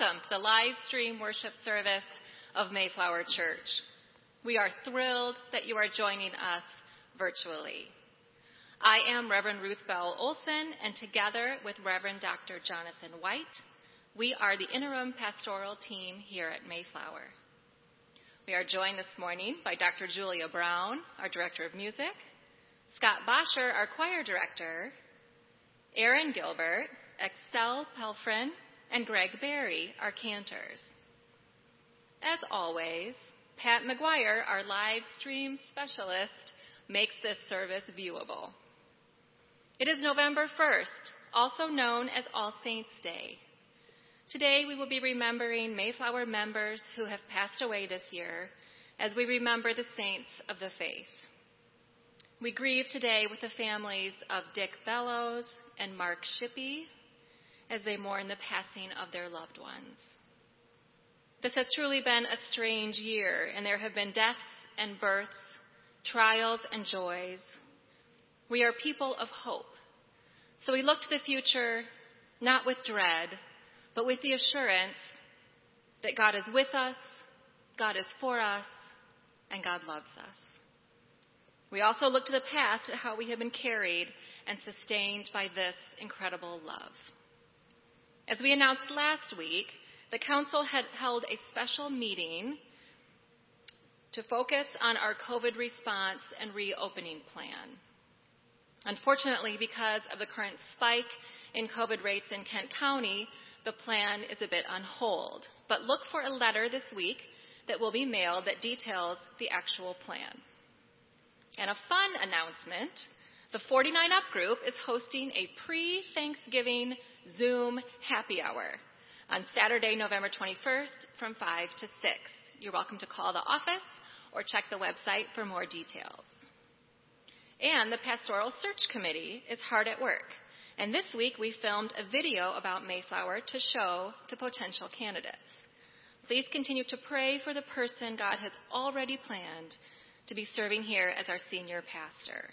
Welcome to the live stream worship service of Mayflower Church. We are thrilled that you are joining us virtually. I am Reverend Ruth Bell Olson, and together with Reverend Dr. Jonathan White, we are the interim pastoral team here at Mayflower. We are joined this morning by Dr. Julia Brown, our Director of Music, Scott Bosher, our Choir Director, Aaron Gilbert, Excel Pelfrin, and Greg Barry, our cantors. As always, Pat McGuire, our live stream specialist, makes this service viewable. It is November 1st, also known as All Saints' Day. Today we will be remembering Mayflower members who have passed away this year as we remember the saints of the faith. We grieve today with the families of Dick Bellows and Mark Shippey as they mourn the passing of their loved ones. This has truly been a strange year, and there have been deaths and births, trials and joys. We are people of hope. So we look to the future not with dread, but with the assurance that God is with us, God is for us, and God loves us. We also look to the past at how we have been carried and sustained by this incredible love. As we announced last week, the Council had held a special meeting to focus on our COVID response and reopening plan. Unfortunately, because of the current spike in COVID rates in Kent County, the plan is a bit on hold. But look for a letter this week that will be mailed that details the actual plan. And a fun announcement the 49 Up group is hosting a pre Thanksgiving Zoom happy hour on Saturday, November 21st from 5 to 6. You're welcome to call the office or check the website for more details. And the Pastoral Search Committee is hard at work. And this week we filmed a video about Mayflower to show to potential candidates. Please continue to pray for the person God has already planned to be serving here as our senior pastor.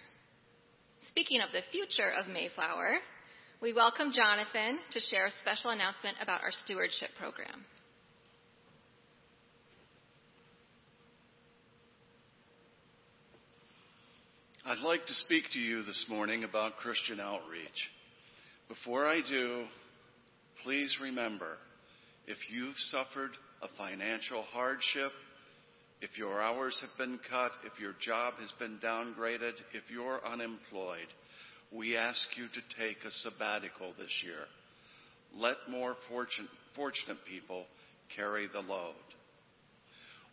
Speaking of the future of Mayflower, we welcome Jonathan to share a special announcement about our stewardship program. I'd like to speak to you this morning about Christian outreach. Before I do, please remember if you've suffered a financial hardship, if your hours have been cut, if your job has been downgraded, if you're unemployed, we ask you to take a sabbatical this year. Let more fortunate, fortunate people carry the load.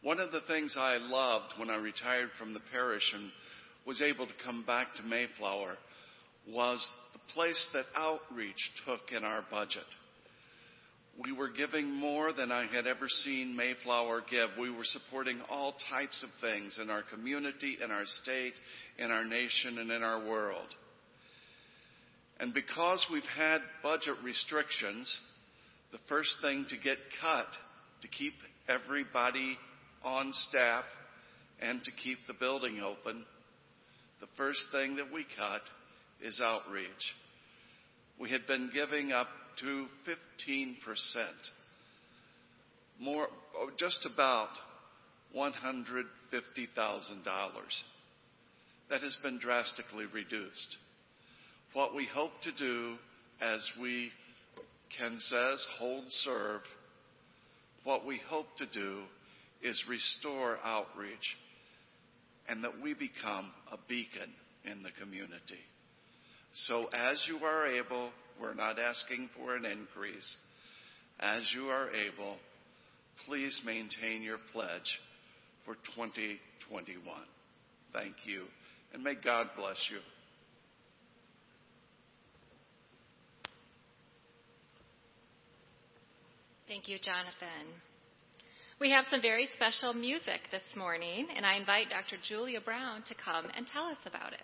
One of the things I loved when I retired from the parish and was able to come back to Mayflower was the place that outreach took in our budget. We were giving more than I had ever seen Mayflower give. We were supporting all types of things in our community, in our state, in our nation, and in our world. And because we've had budget restrictions, the first thing to get cut to keep everybody on staff and to keep the building open, the first thing that we cut is outreach. We had been giving up to 15%, more, oh, just about $150,000. That has been drastically reduced. What we hope to do as we, Ken says, hold serve, what we hope to do is restore outreach and that we become a beacon in the community. So as you are able, we're not asking for an increase. As you are able, please maintain your pledge for 2021. Thank you, and may God bless you. Thank you, Jonathan. We have some very special music this morning, and I invite Dr. Julia Brown to come and tell us about it.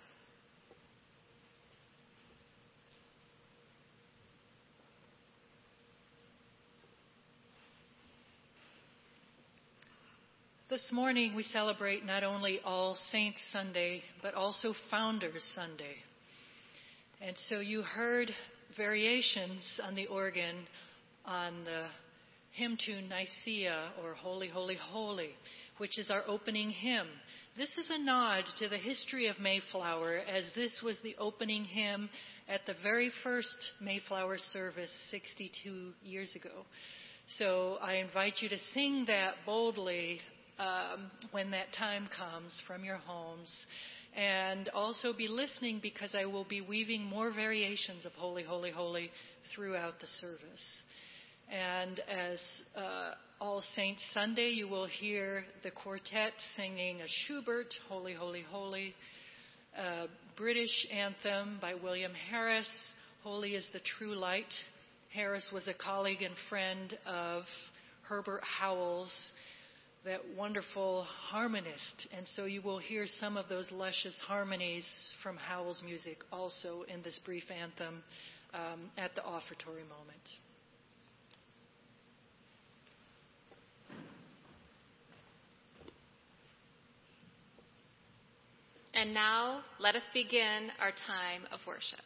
This morning we celebrate not only All Saints Sunday, but also Founders Sunday. And so you heard variations on the organ on the hymn tune Nicaea or Holy, Holy, Holy, which is our opening hymn. This is a nod to the history of Mayflower as this was the opening hymn at the very first Mayflower service 62 years ago. So I invite you to sing that boldly um, when that time comes from your homes. And also be listening because I will be weaving more variations of Holy, Holy, Holy throughout the service. And as uh, All Saints Sunday, you will hear the quartet singing a Schubert, Holy, Holy, Holy, a British anthem by William Harris, Holy is the True Light. Harris was a colleague and friend of Herbert Howells, that wonderful harmonist. And so you will hear some of those luscious harmonies from Howells' music also in this brief anthem um, at the offertory moment. And now let us begin our time of worship.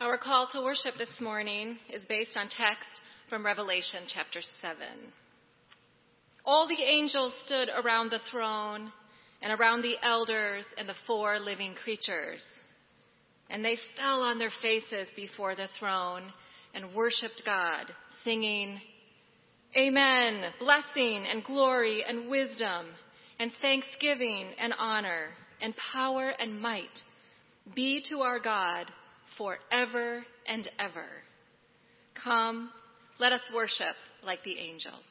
Our call to worship this morning is based on text from Revelation chapter 7. All the angels stood around the throne and around the elders and the four living creatures. And they fell on their faces before the throne and worshiped God, singing, Amen, blessing and glory and wisdom and thanksgiving and honor and power and might be to our God forever and ever. Come, let us worship like the angels.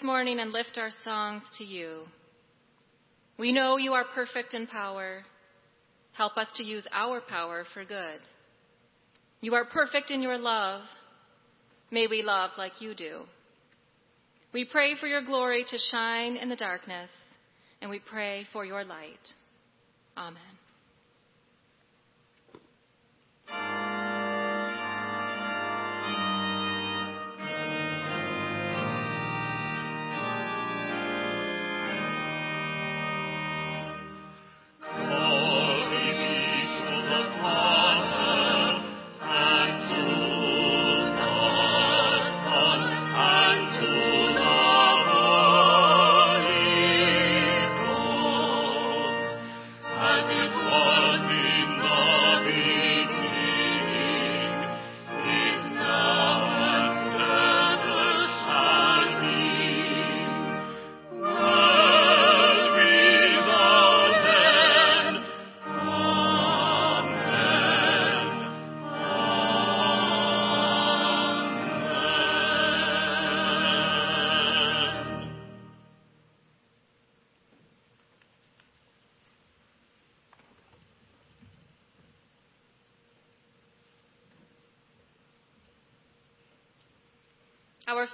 This morning and lift our songs to you. We know you are perfect in power. Help us to use our power for good. You are perfect in your love. May we love like you do. We pray for your glory to shine in the darkness, and we pray for your light. Amen.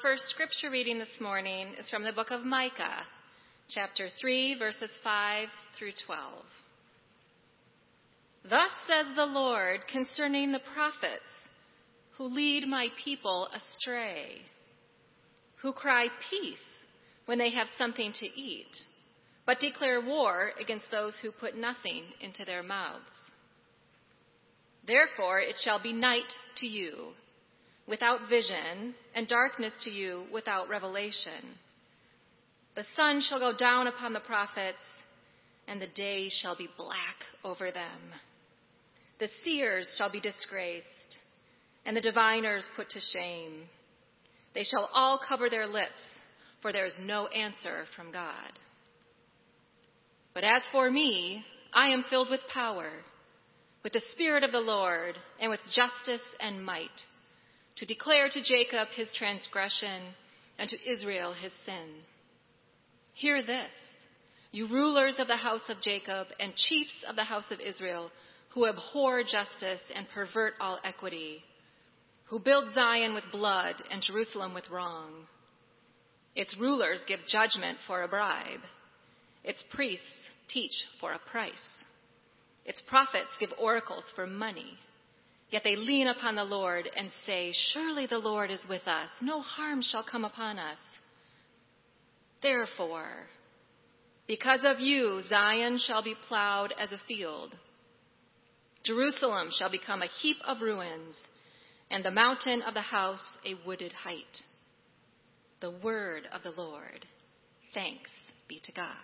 First scripture reading this morning is from the book of Micah, chapter 3, verses 5 through 12. Thus says the Lord concerning the prophets who lead my people astray, who cry peace when they have something to eat, but declare war against those who put nothing into their mouths. Therefore it shall be night to you without vision, and darkness to you without revelation. The sun shall go down upon the prophets, and the day shall be black over them. The seers shall be disgraced, and the diviners put to shame. They shall all cover their lips, for there is no answer from God. But as for me, I am filled with power, with the Spirit of the Lord, and with justice and might to declare to Jacob his transgression and to Israel his sin. Hear this, you rulers of the house of Jacob and chiefs of the house of Israel, who abhor justice and pervert all equity, who build Zion with blood and Jerusalem with wrong. Its rulers give judgment for a bribe. Its priests teach for a price. Its prophets give oracles for money. Yet they lean upon the Lord and say, Surely the Lord is with us. No harm shall come upon us. Therefore, because of you, Zion shall be plowed as a field. Jerusalem shall become a heap of ruins, and the mountain of the house a wooded height. The word of the Lord. Thanks be to God.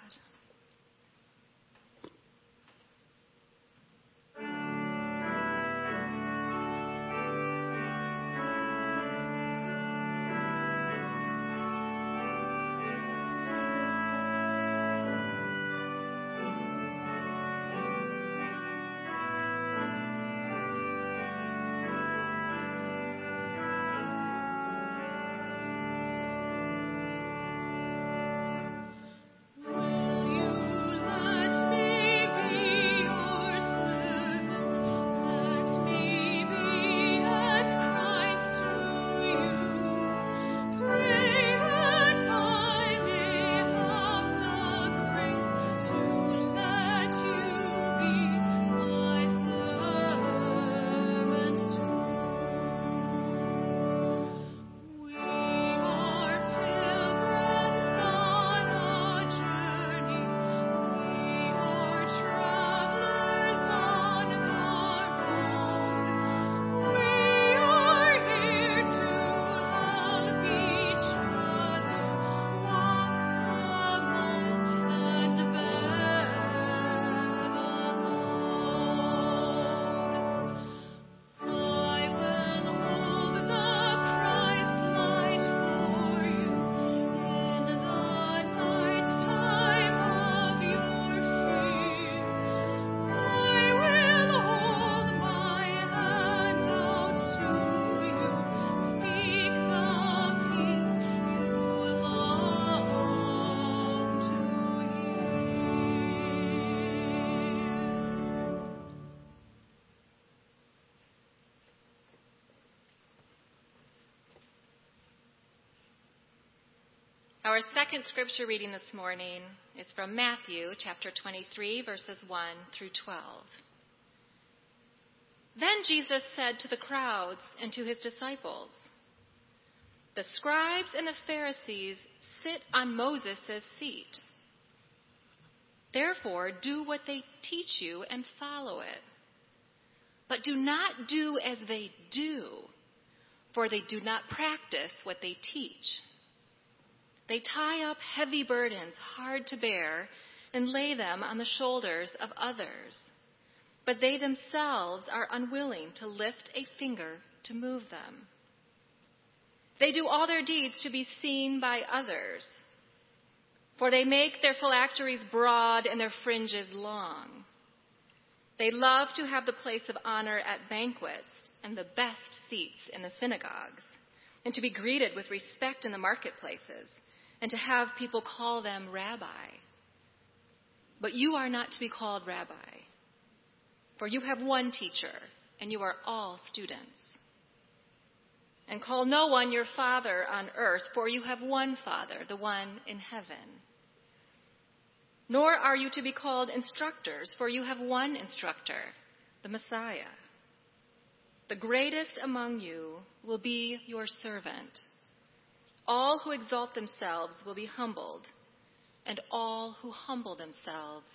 Our second scripture reading this morning is from Matthew chapter 23, verses 1 through 12. Then Jesus said to the crowds and to his disciples, The scribes and the Pharisees sit on Moses' seat. Therefore, do what they teach you and follow it. But do not do as they do, for they do not practice what they teach. They tie up heavy burdens hard to bear and lay them on the shoulders of others. But they themselves are unwilling to lift a finger to move them. They do all their deeds to be seen by others. For they make their phylacteries broad and their fringes long. They love to have the place of honor at banquets and the best seats in the synagogues, and to be greeted with respect in the marketplaces and to have people call them rabbi. But you are not to be called rabbi, for you have one teacher, and you are all students. And call no one your father on earth, for you have one Father, the one in heaven. Nor are you to be called instructors, for you have one instructor, the Messiah. The greatest among you will be your servant. All who exalt themselves will be humbled, and all who humble themselves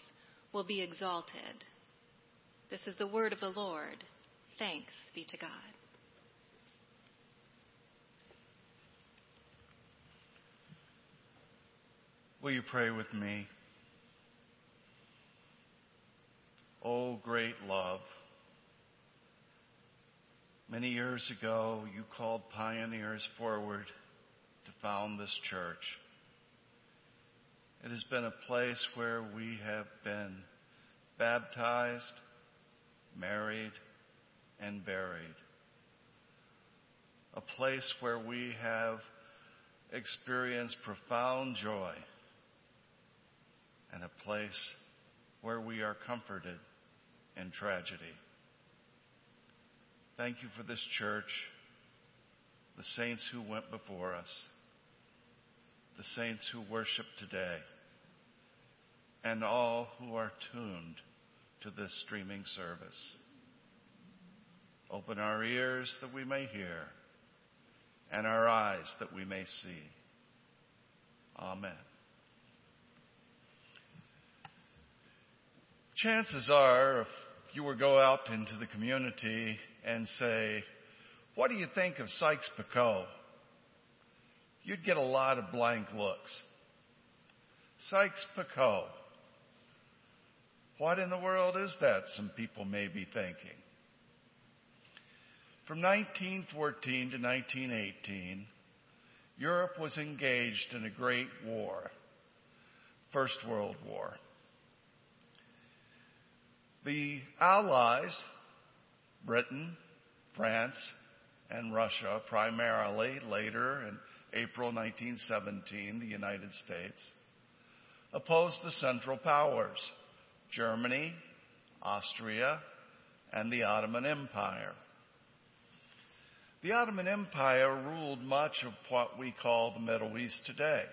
will be exalted. This is the word of the Lord. Thanks be to God. Will you pray with me? Oh, great love. Many years ago, you called pioneers forward found this church. It has been a place where we have been baptized, married, and buried. A place where we have experienced profound joy, and a place where we are comforted in tragedy. Thank you for this church, the saints who went before us the saints who worship today, and all who are tuned to this streaming service. Open our ears that we may hear, and our eyes that we may see. Amen. Chances are, if you were go out into the community and say, What do you think of Sykes Picot? You'd get a lot of blank looks. Sykes-Picot. What in the world is that? Some people may be thinking. From 1914 to 1918, Europe was engaged in a great war, First World War. The Allies, Britain, France, and Russia primarily, later, and April 1917, the United States, opposed the Central Powers, Germany, Austria, and the Ottoman Empire. The Ottoman Empire ruled much of what we call the Middle East today.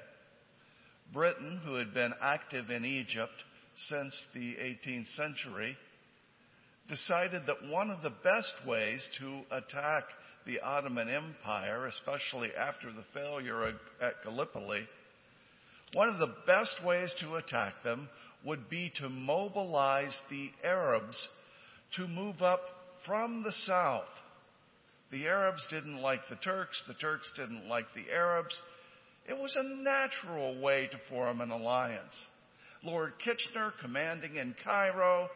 Britain, who had been active in Egypt since the 18th century, decided that one of the best ways to attack the Ottoman Empire, especially after the failure at Gallipoli, one of the best ways to attack them would be to mobilize the Arabs to move up from the south. The Arabs didn't like the Turks, the Turks didn't like the Arabs. It was a natural way to form an alliance. Lord Kitchener, commanding in Cairo,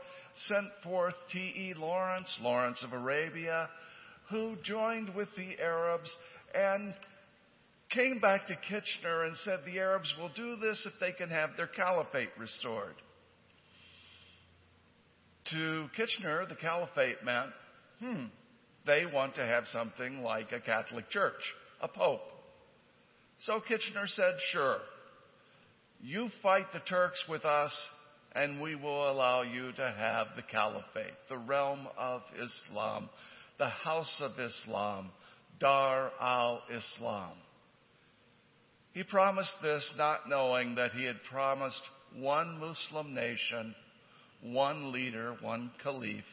sent forth T.E. Lawrence, Lawrence of Arabia, who joined with the Arabs and came back to Kitchener and said the Arabs will do this if they can have their caliphate restored. To Kitchener, the caliphate meant, hmm, they want to have something like a Catholic church, a pope. So Kitchener said, sure, you fight the Turks with us, and we will allow you to have the caliphate, the realm of Islam, the House of Islam, Dar al Islam. He promised this not knowing that he had promised one Muslim nation, one leader, one caliph,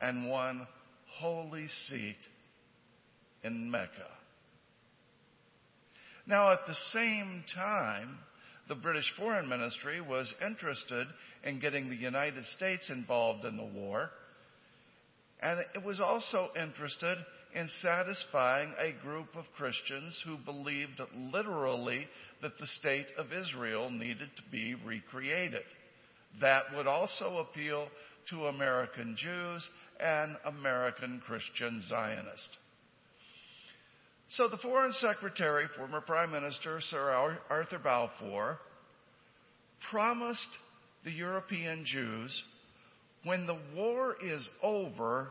and one holy seat in Mecca. Now, at the same time, the British Foreign Ministry was interested in getting the United States involved in the war, and it was also interested in satisfying a group of Christians who believed literally that the state of Israel needed to be recreated. That would also appeal to American Jews and American Christian Zionists. So the Foreign Secretary, former Prime Minister Sir Arthur Balfour, promised the European Jews when the war is over,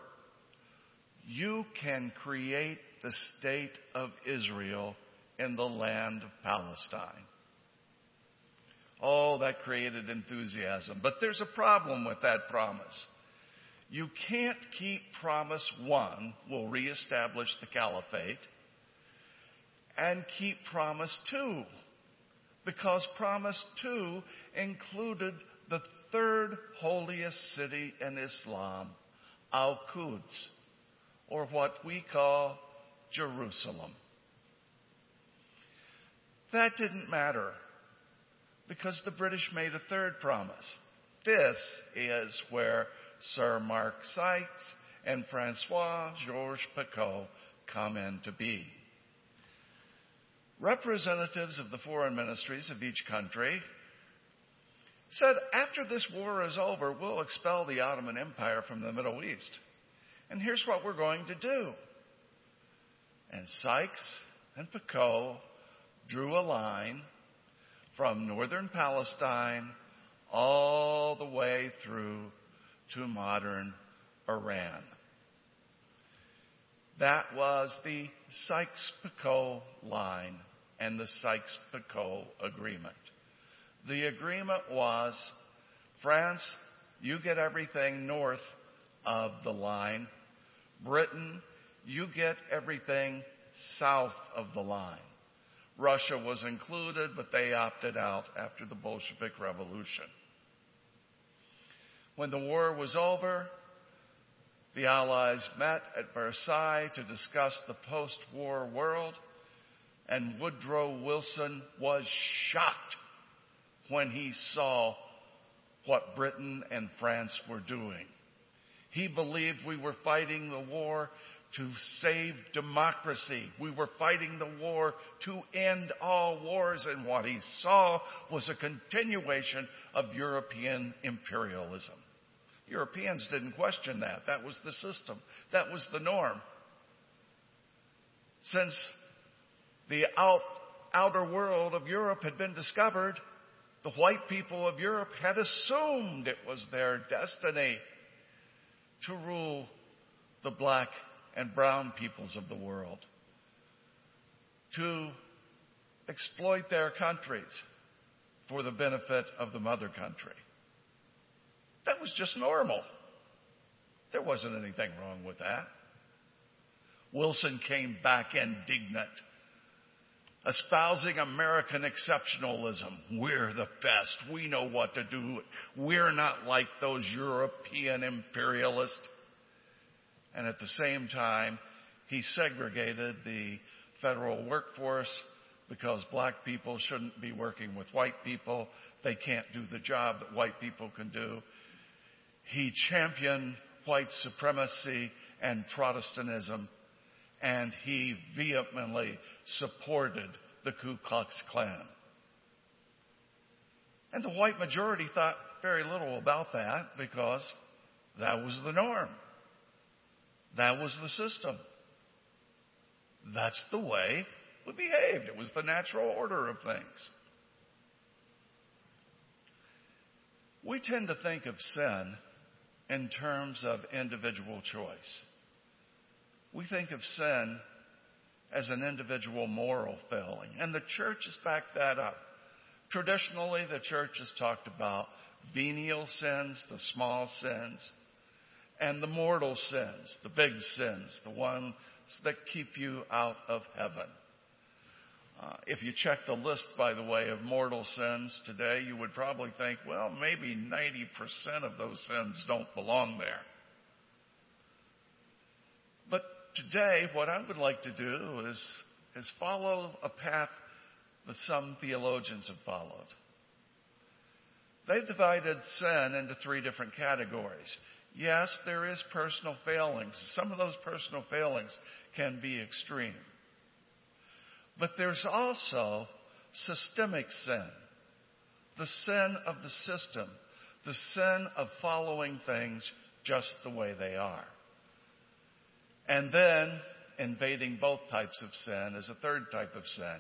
you can create the state of Israel in the land of Palestine. Oh, that created enthusiasm. But there's a problem with that promise. You can't keep promise one, will reestablish the caliphate, and keep promise two, because promise two included third holiest city in Islam, Al Quds, or what we call Jerusalem. That didn't matter because the British made a third promise. This is where Sir Mark Sykes and Francois Georges Picot come into being. Representatives of the foreign ministries of each country said, after this war is over, we'll expel the Ottoman Empire from the Middle East. And here's what we're going to do. And Sykes and Picot drew a line from northern Palestine all the way through to modern Iran. That was the Sykes Picot line and the Sykes Picot agreement. The agreement was France, you get everything north of the line. Britain, you get everything south of the line. Russia was included, but they opted out after the Bolshevik Revolution. When the war was over, the Allies met at Versailles to discuss the post war world, and Woodrow Wilson was shocked when he saw what Britain and France were doing. He believed we were fighting the war to save democracy. We were fighting the war to end all wars, and what he saw was a continuation of European imperialism. Europeans didn't question that. That was the system. That was the norm. Since the out, outer world of Europe had been discovered, the white people of Europe had assumed it was their destiny to rule the black and brown peoples of the world, to exploit their countries for the benefit of the mother country. That was just normal. There wasn't anything wrong with that. Wilson came back indignant espousing American exceptionalism. We're the best. We know what to do. We're not like those European imperialists. And at the same time, he segregated the federal workforce because black people shouldn't be working with white people. They can't do the job that white people can do. He championed white supremacy and Protestantism and he vehemently supported the Ku Klux Klan. And the white majority thought very little about that because that was the norm. That was the system. That's the way we behaved. It was the natural order of things. We tend to think of sin in terms of individual choice. We think of sin as an individual moral failing, and the church has backed that up. Traditionally, the church has talked about venial sins, the small sins, and the mortal sins, the big sins, the ones that keep you out of heaven. Uh, if you check the list, by the way, of mortal sins today, you would probably think, well, maybe 90% of those sins don't belong there. Today, what I would like to do is, is follow a path that some theologians have followed. They've divided sin into three different categories. Yes, there is personal failings. Some of those personal failings can be extreme. But there's also systemic sin. The sin of the system. The sin of following things just the way they are. And then invading both types of sin is a third type of sin,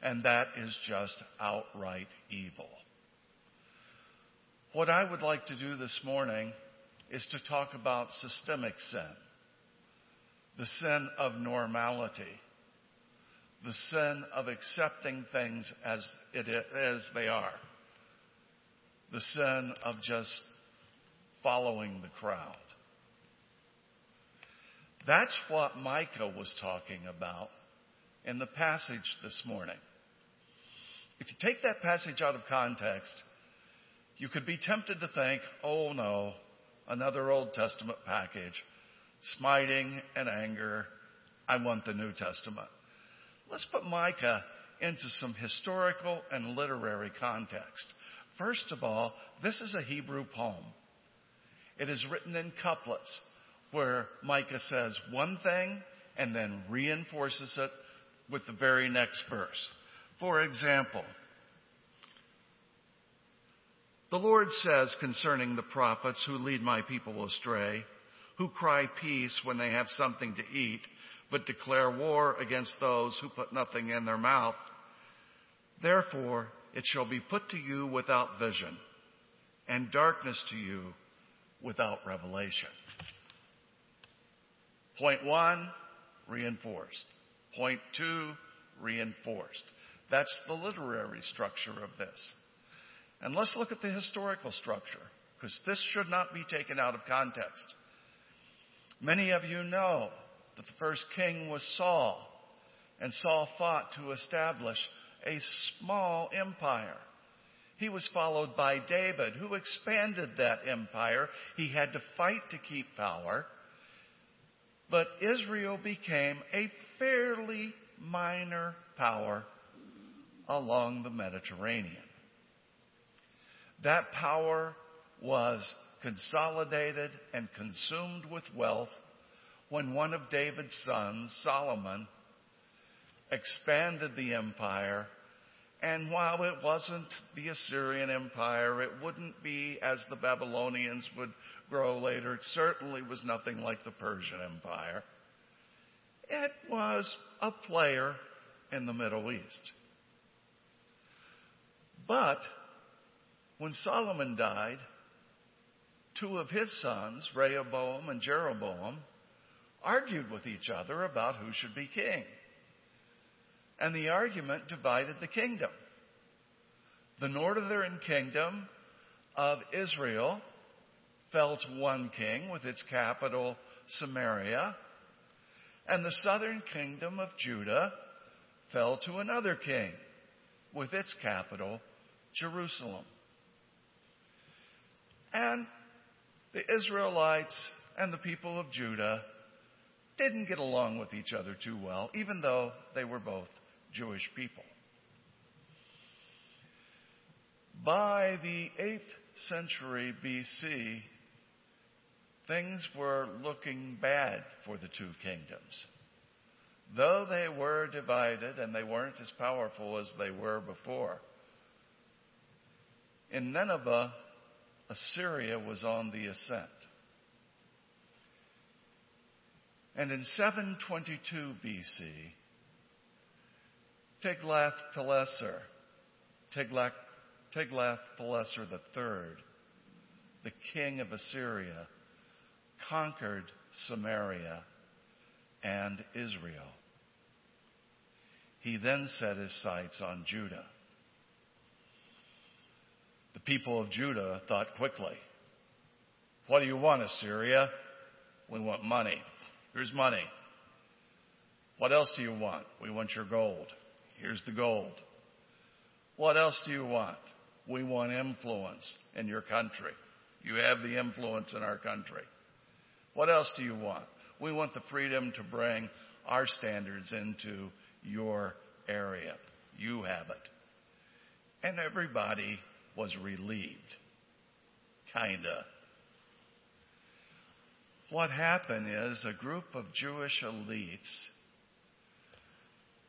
and that is just outright evil. What I would like to do this morning is to talk about systemic sin, the sin of normality, the sin of accepting things as, it, as they are, the sin of just following the crowd. That's what Micah was talking about in the passage this morning. If you take that passage out of context, you could be tempted to think, oh no, another Old Testament package, smiting and anger. I want the New Testament. Let's put Micah into some historical and literary context. First of all, this is a Hebrew poem. It is written in couplets where Micah says one thing and then reinforces it with the very next verse. For example, the Lord says concerning the prophets who lead my people astray, who cry peace when they have something to eat, but declare war against those who put nothing in their mouth. Therefore, it shall be put to you without vision, and darkness to you without revelation. Point one, reinforced. Point two, reinforced. That's the literary structure of this. And let's look at the historical structure, because this should not be taken out of context. Many of you know that the first king was Saul, and Saul fought to establish a small empire. He was followed by David, who expanded that empire. He had to fight to keep power. But Israel became a fairly minor power along the Mediterranean. That power was consolidated and consumed with wealth when one of David's sons, Solomon, expanded the empire. And while it wasn't the Assyrian Empire, it wouldn't be as the Babylonians would grow later. It certainly was nothing like the Persian Empire. It was a player in the Middle East. But when Solomon died, two of his sons, Rehoboam and Jeroboam, argued with each other about who should be king. And the argument divided the kingdom. The northern kingdom of Israel fell to one king with its capital, Samaria, and the southern kingdom of Judah fell to another king with its capital, Jerusalem. And the Israelites and the people of Judah didn't get along with each other too well, even though they were both Jewish people. By the 8th century BC, things were looking bad for the two kingdoms. Though they were divided and they weren't as powerful as they were before. In Nineveh, Assyria was on the ascent. And in 722 BC, Tiglath-Pileser, Tiglath-Pileser III, the king of Assyria, conquered Samaria and Israel. He then set his sights on Judah. The people of Judah thought quickly. What do you want, Assyria? We want money. Here's money. What else do you want? We want your gold. Here's the gold. What else do you want? We want influence in your country. You have the influence in our country. What else do you want? We want the freedom to bring our standards into your area. You have it. And everybody was relieved. Kinda. What happened is a group of Jewish elites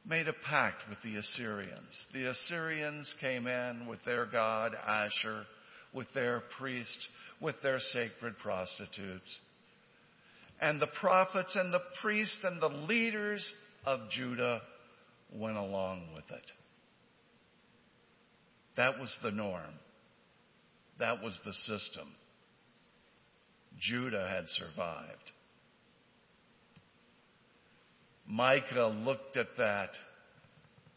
made a pact with the Assyrians. The Assyrians came in with their god Ashur, with their priest, with their sacred prostitutes. And the prophets and the priests and the leaders of Judah went along with it. That was the norm. That was the system. Judah had survived. Micah looked at that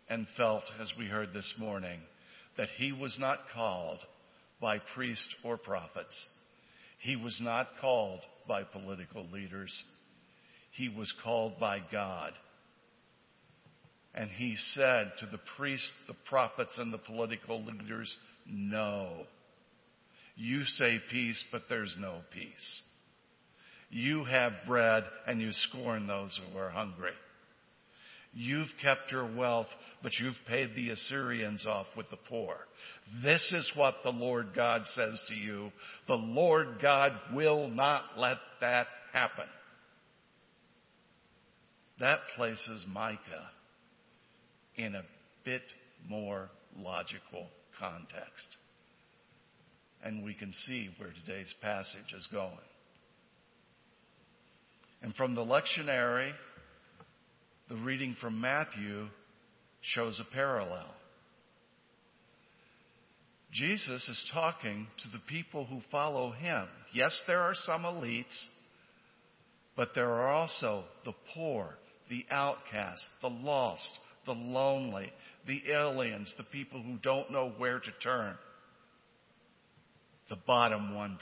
and felt, as we heard this morning, that he was not called by priests or prophets. He was not called by political leaders. He was called by God. And he said to the priests, the prophets, and the political leaders, No. You say peace, but there's no peace. You have bread and you scorn those who are hungry. You've kept your wealth, but you've paid the Assyrians off with the poor. This is what the Lord God says to you. The Lord God will not let that happen. That places Micah in a bit more logical context. And we can see where today's passage is going. And from the lectionary, the reading from Matthew shows a parallel. Jesus is talking to the people who follow him. Yes, there are some elites, but there are also the poor, the outcast, the lost, the lonely, the aliens, the people who don't know where to turn. The bottom 1%.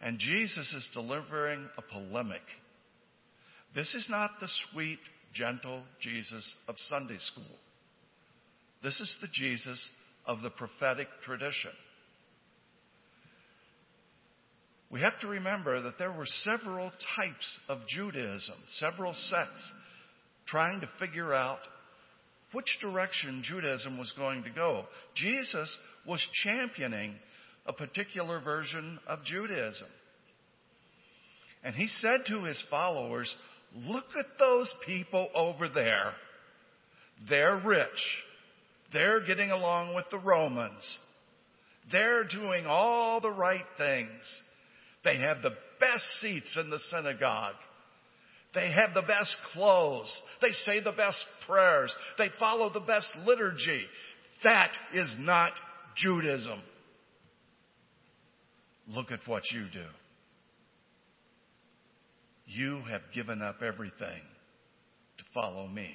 And Jesus is delivering a polemic. This is not the sweet, gentle Jesus of Sunday school. This is the Jesus of the prophetic tradition. We have to remember that there were several types of Judaism, several sects trying to figure out which direction Judaism was going to go. Jesus was championing a particular version of Judaism. And he said to his followers, Look at those people over there. They're rich. They're getting along with the Romans. They're doing all the right things. They have the best seats in the synagogue. They have the best clothes. They say the best prayers. They follow the best liturgy. That is not Judaism. Look at what you do. You have given up everything to follow me.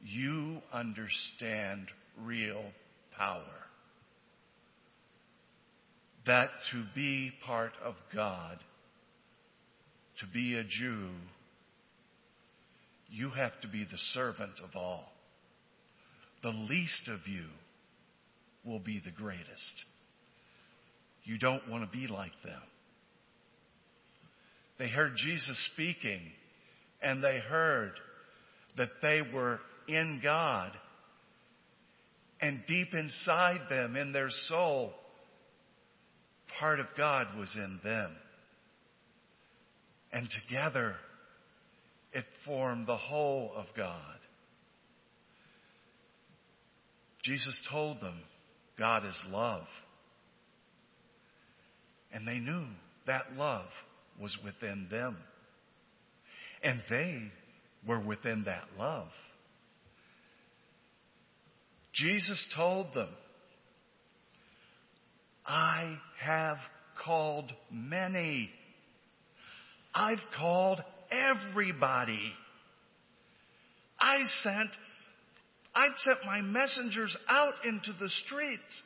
You understand real power. That to be part of God, to be a Jew, you have to be the servant of all. The least of you will be the greatest. You don't want to be like them. They heard Jesus speaking, and they heard that they were in God. And deep inside them, in their soul, part of God was in them. And together, it formed the whole of God. Jesus told them, God is love. And they knew that love was within them. And they were within that love. Jesus told them, I have called many. I've called everybody. I sent I sent my messengers out into the streets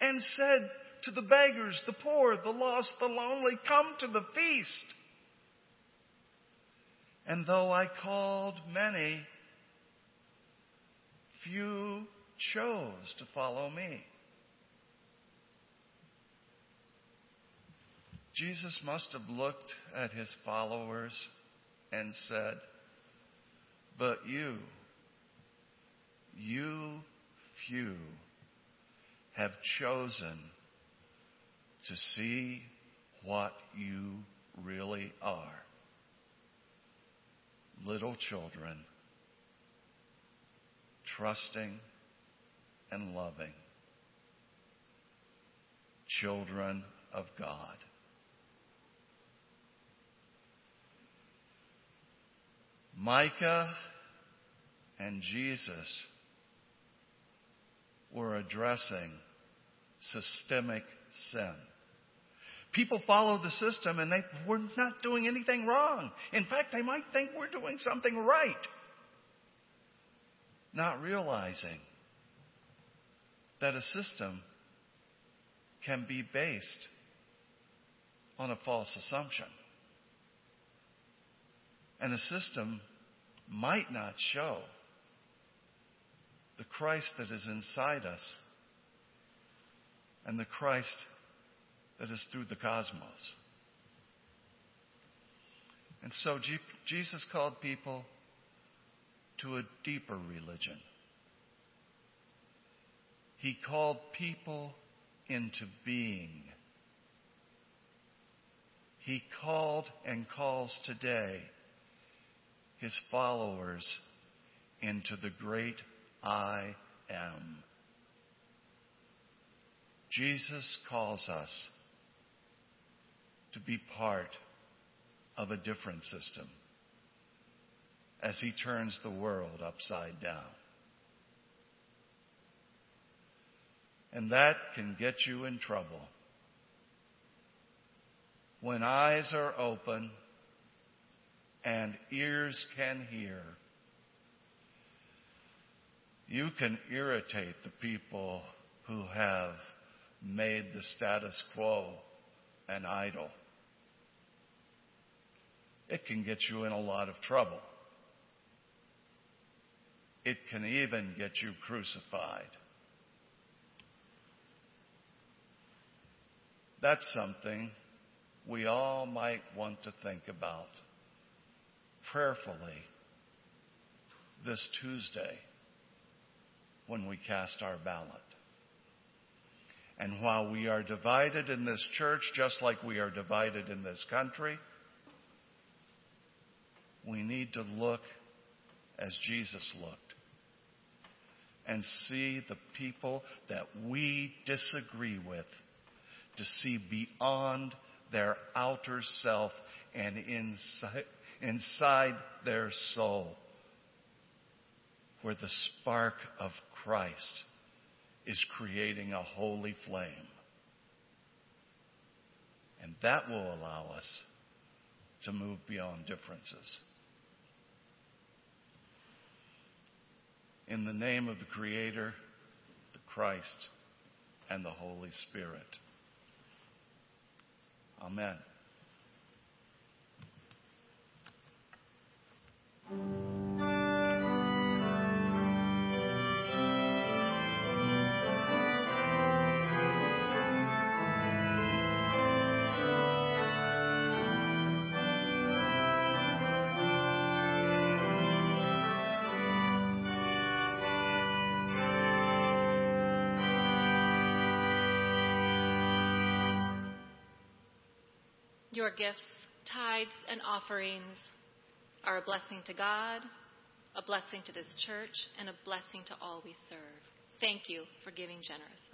and said, to the beggars, the poor, the lost, the lonely, come to the feast. And though I called many, few chose to follow me. Jesus must have looked at his followers and said, But you, you few, have chosen to see what you really are. Little children, trusting and loving, children of God. Micah and Jesus were addressing systemic sin. People follow the system and they were not doing anything wrong. In fact, they might think we're doing something right. Not realizing that a system can be based on a false assumption. And a system might not show the Christ that is inside us and the Christ that is through the cosmos. And so Jesus called people to a deeper religion. He called people into being. He called and calls today his followers into the great I am. Jesus calls us to be part of a different system as he turns the world upside down. And that can get you in trouble. When eyes are open and ears can hear, you can irritate the people who have made the status quo an idol. It can get you in a lot of trouble. It can even get you crucified. That's something we all might want to think about prayerfully this Tuesday when we cast our ballot. And while we are divided in this church, just like we are divided in this country, we need to look as Jesus looked and see the people that we disagree with, to see beyond their outer self and inside, inside their soul, where the spark of Christ is creating a holy flame. And that will allow us to move beyond differences. In the name of the Creator, the Christ, and the Holy Spirit. Amen. Your gifts, tithes, and offerings are a blessing to God, a blessing to this church, and a blessing to all we serve. Thank you for giving generously.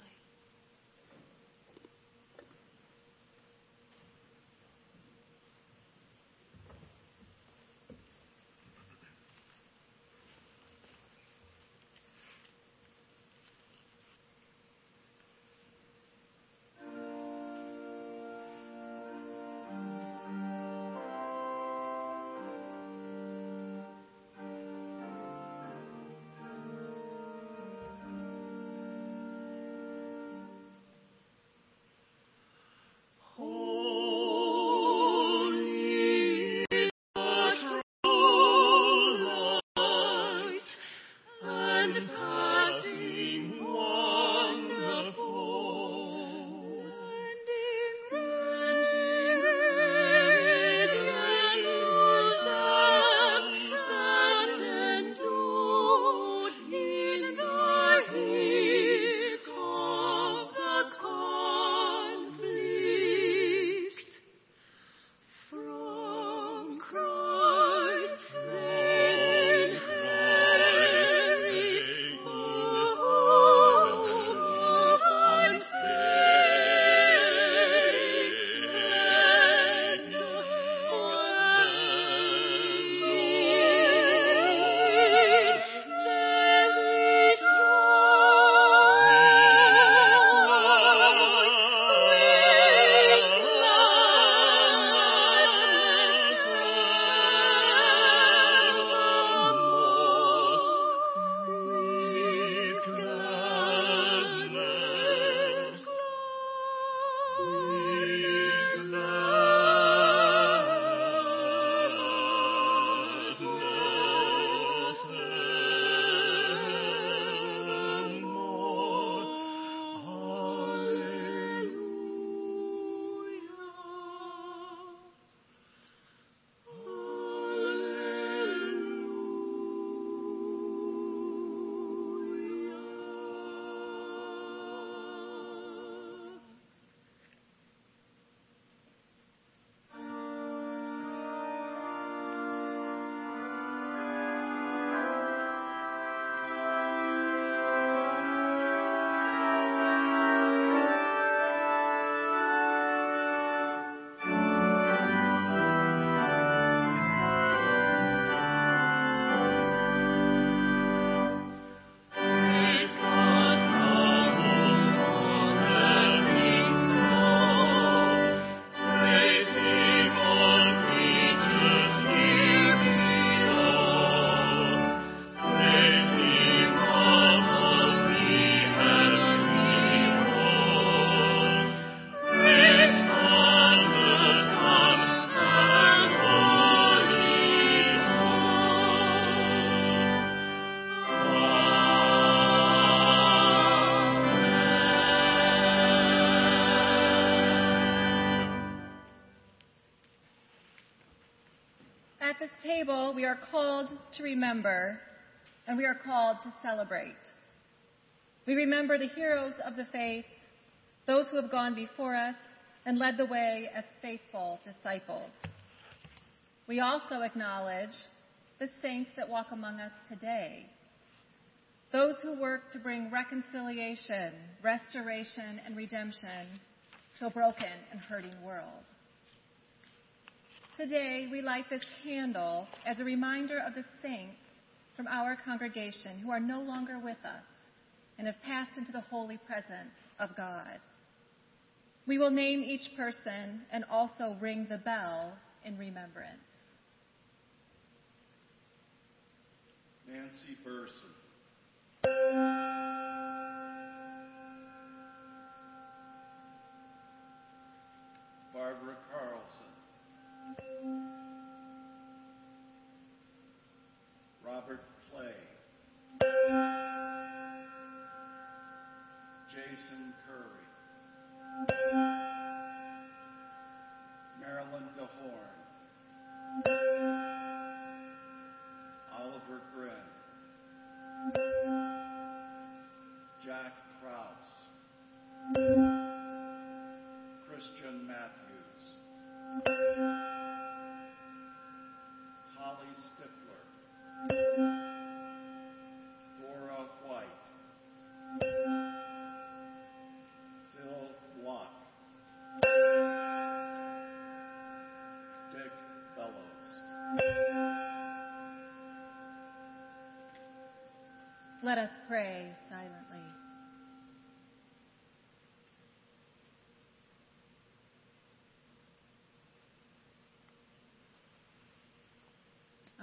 At this table, we are called to remember and we are called to celebrate. We remember the heroes of the faith, those who have gone before us and led the way as faithful disciples. We also acknowledge the saints that walk among us today, those who work to bring reconciliation, restoration, and redemption to a broken and hurting world. Today, we light this candle as a reminder of the saints from our congregation who are no longer with us and have passed into the holy presence of God. We will name each person and also ring the bell in remembrance. Nancy Burson. Barbara Robert Let us pray silently.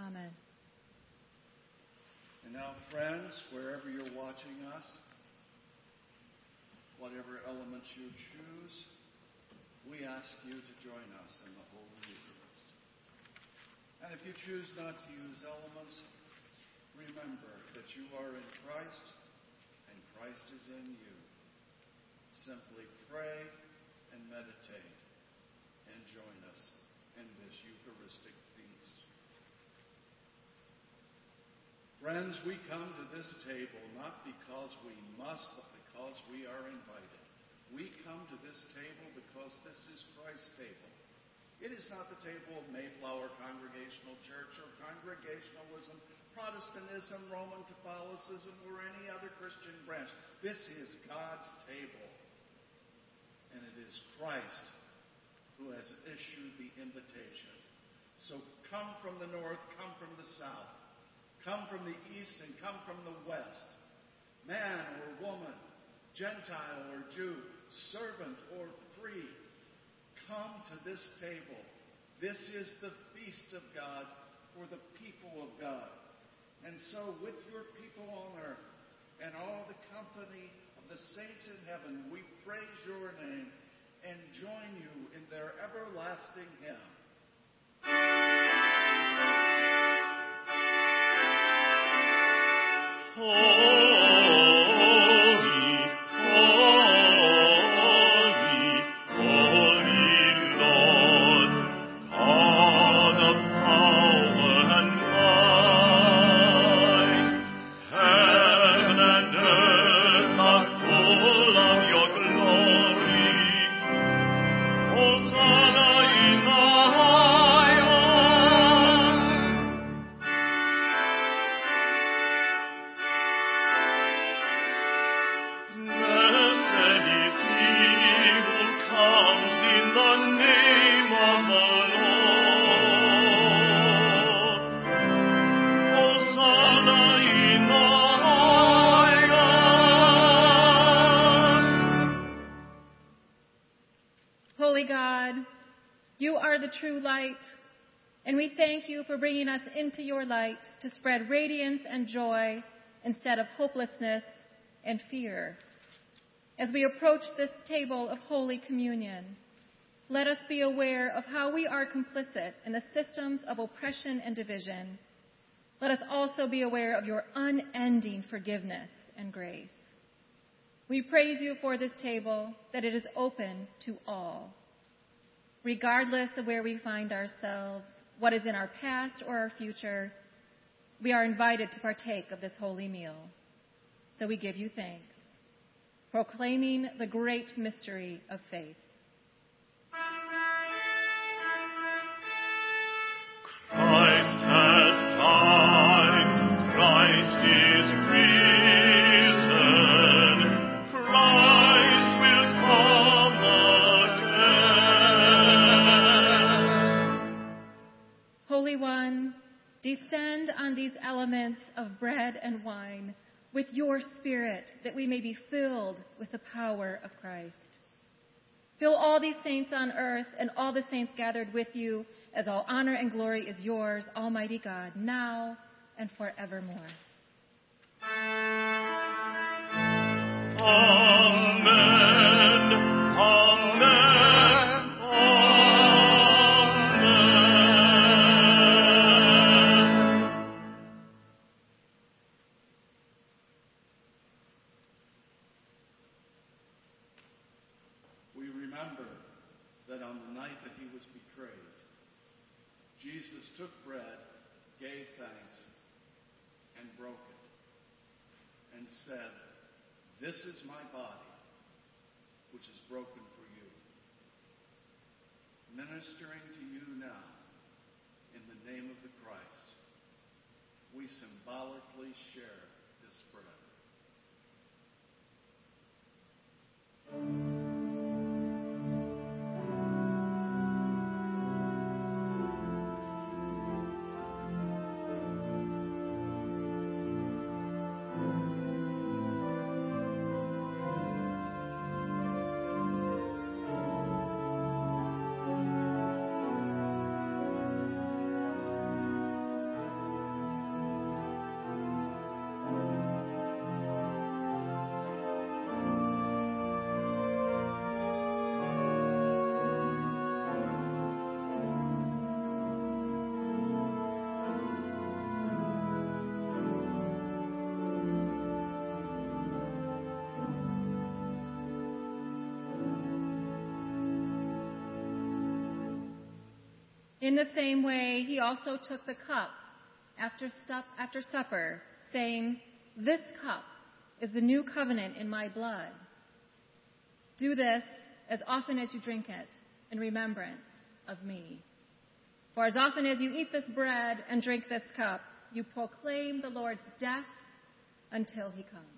Amen. And now, friends, wherever you're watching us, whatever elements you choose, we ask you to join us in the Holy Eucharist. And if you choose not to use elements, remember that you are in Christ and Christ is in you. Simply pray and meditate and join us in this Eucharistic feast. Friends, we come to this table not because we must, but because we are invited. We come to this table because this is Christ's table. It is not the table of Mayflower Congregational Church or Congregationalism, Protestantism, Roman Catholicism, or any other Christian branch. This is God's table. And it is Christ who has issued the invitation. So come from the north, come from the south, come from the east, and come from the west. Man or woman, Gentile or Jew, servant or free, come to this table. This is the feast of God for the people of God. And so, with your people on earth and all the company of the saints in heaven, we praise your name and join you in their everlasting hymn. Holy, us into your light to spread radiance and joy instead of hopelessness and fear. As we approach this table of Holy Communion, let us be aware of how we are complicit in the systems of oppression and division. Let us also be aware of your unending forgiveness and grace. We praise you for this table, that it is open to all. Regardless of where we find ourselves, what is in our past or our future, we are invited to partake of this holy meal. So we give you thanks, proclaiming the great mystery of faith. Descend on these elements of bread and wine with your Spirit, that we may be filled with the power of Christ. Fill all these saints on earth and all the saints gathered with you, as all honor and glory is yours, Almighty God, now and forevermore. Amen. Said, This is my body, which is broken for you. Ministering to you now, in the name of the Christ, we symbolically share this bread. In the same way, he also took the cup after, after supper, saying, This cup is the new covenant in my blood. Do this as often as you drink it in remembrance of me. For as often as you eat this bread and drink this cup, you proclaim the Lord's death until he comes.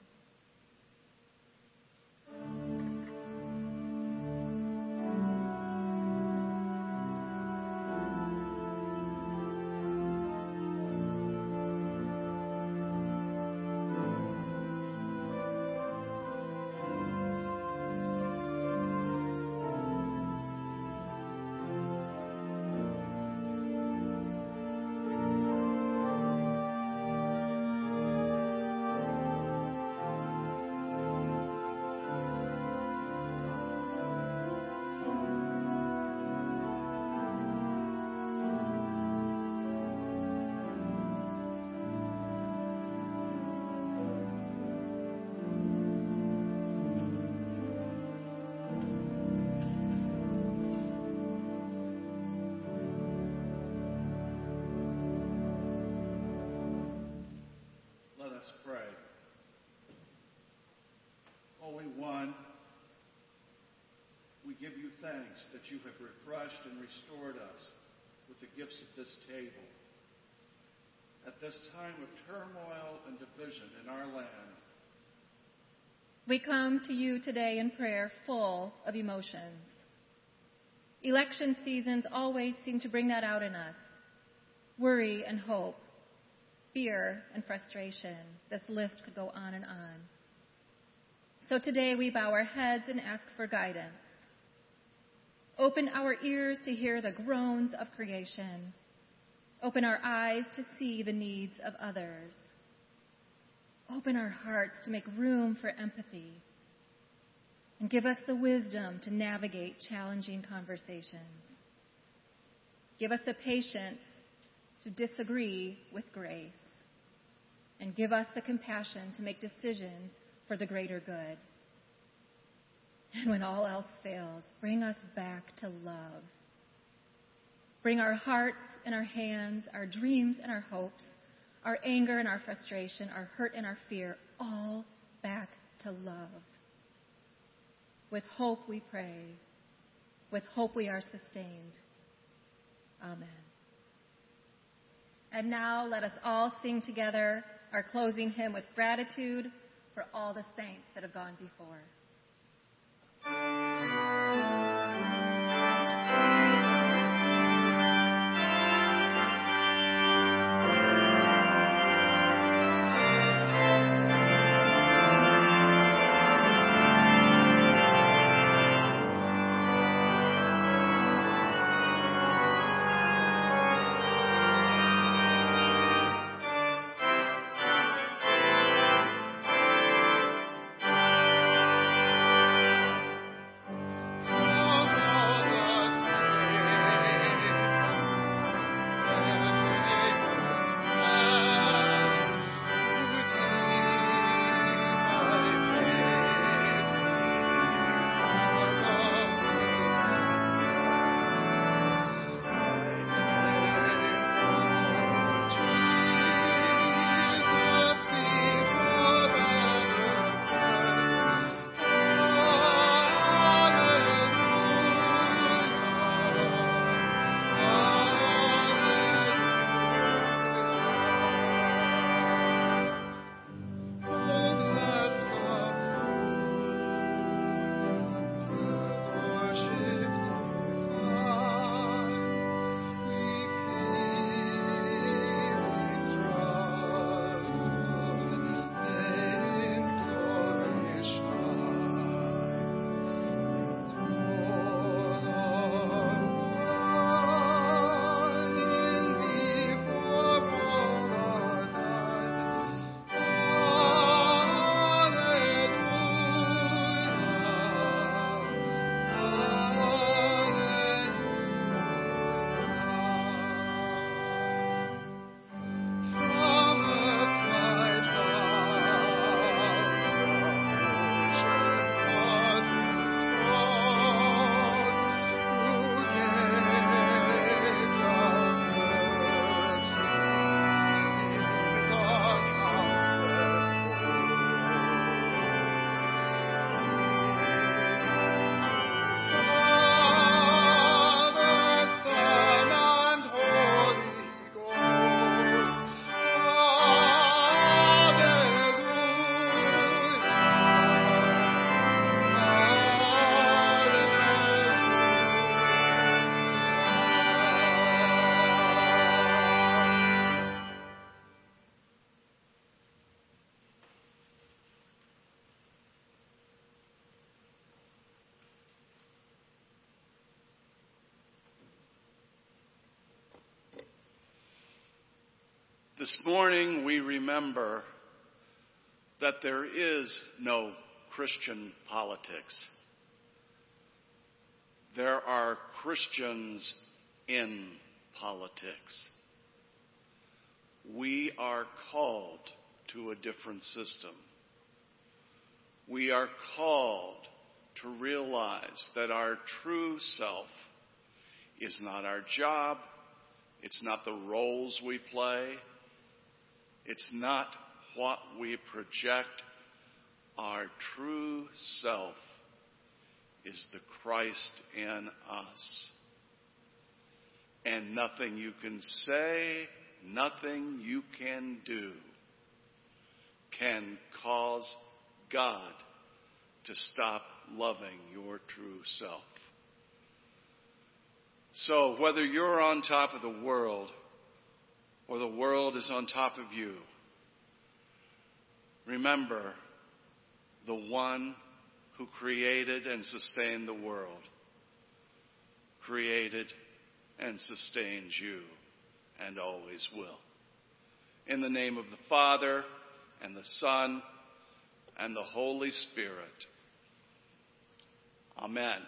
1, we give you thanks that you have refreshed and restored us with the gifts at this table. At this time of turmoil and division in our land, we come to you today in prayer full of emotions. Election seasons always seem to bring that out in us worry and hope, fear and frustration. This list could go on and on. So today we bow our heads and ask for guidance. Open our ears to hear the groans of creation. Open our eyes to see the needs of others. Open our hearts to make room for empathy. And give us the wisdom to navigate challenging conversations. Give us the patience to disagree with grace. And give us the compassion to make decisions for the greater good. And when all else fails, bring us back to love. bring our hearts and our hands, our dreams and our hopes, our anger and our frustration, our hurt and our fear, all back to love. With hope we pray. With hope we are sustained. Amen. And now let us all sing together our closing hymn with gratitude for all the saints that have gone before. This morning we remember that there is no Christian politics. There are Christians in politics. We are called to a different system. We are called to realize that our true self is not our job, it's not the roles we play, it's not what we project. Our true self is the Christ in us. And nothing you can say, nothing you can do can cause God to stop loving your true self. So whether you're on top of the world or the world is on top of you. Remember the one who created and sustained the world, created and sustains you, and always will. In the name of the Father, and the Son, and the Holy Spirit. Amen.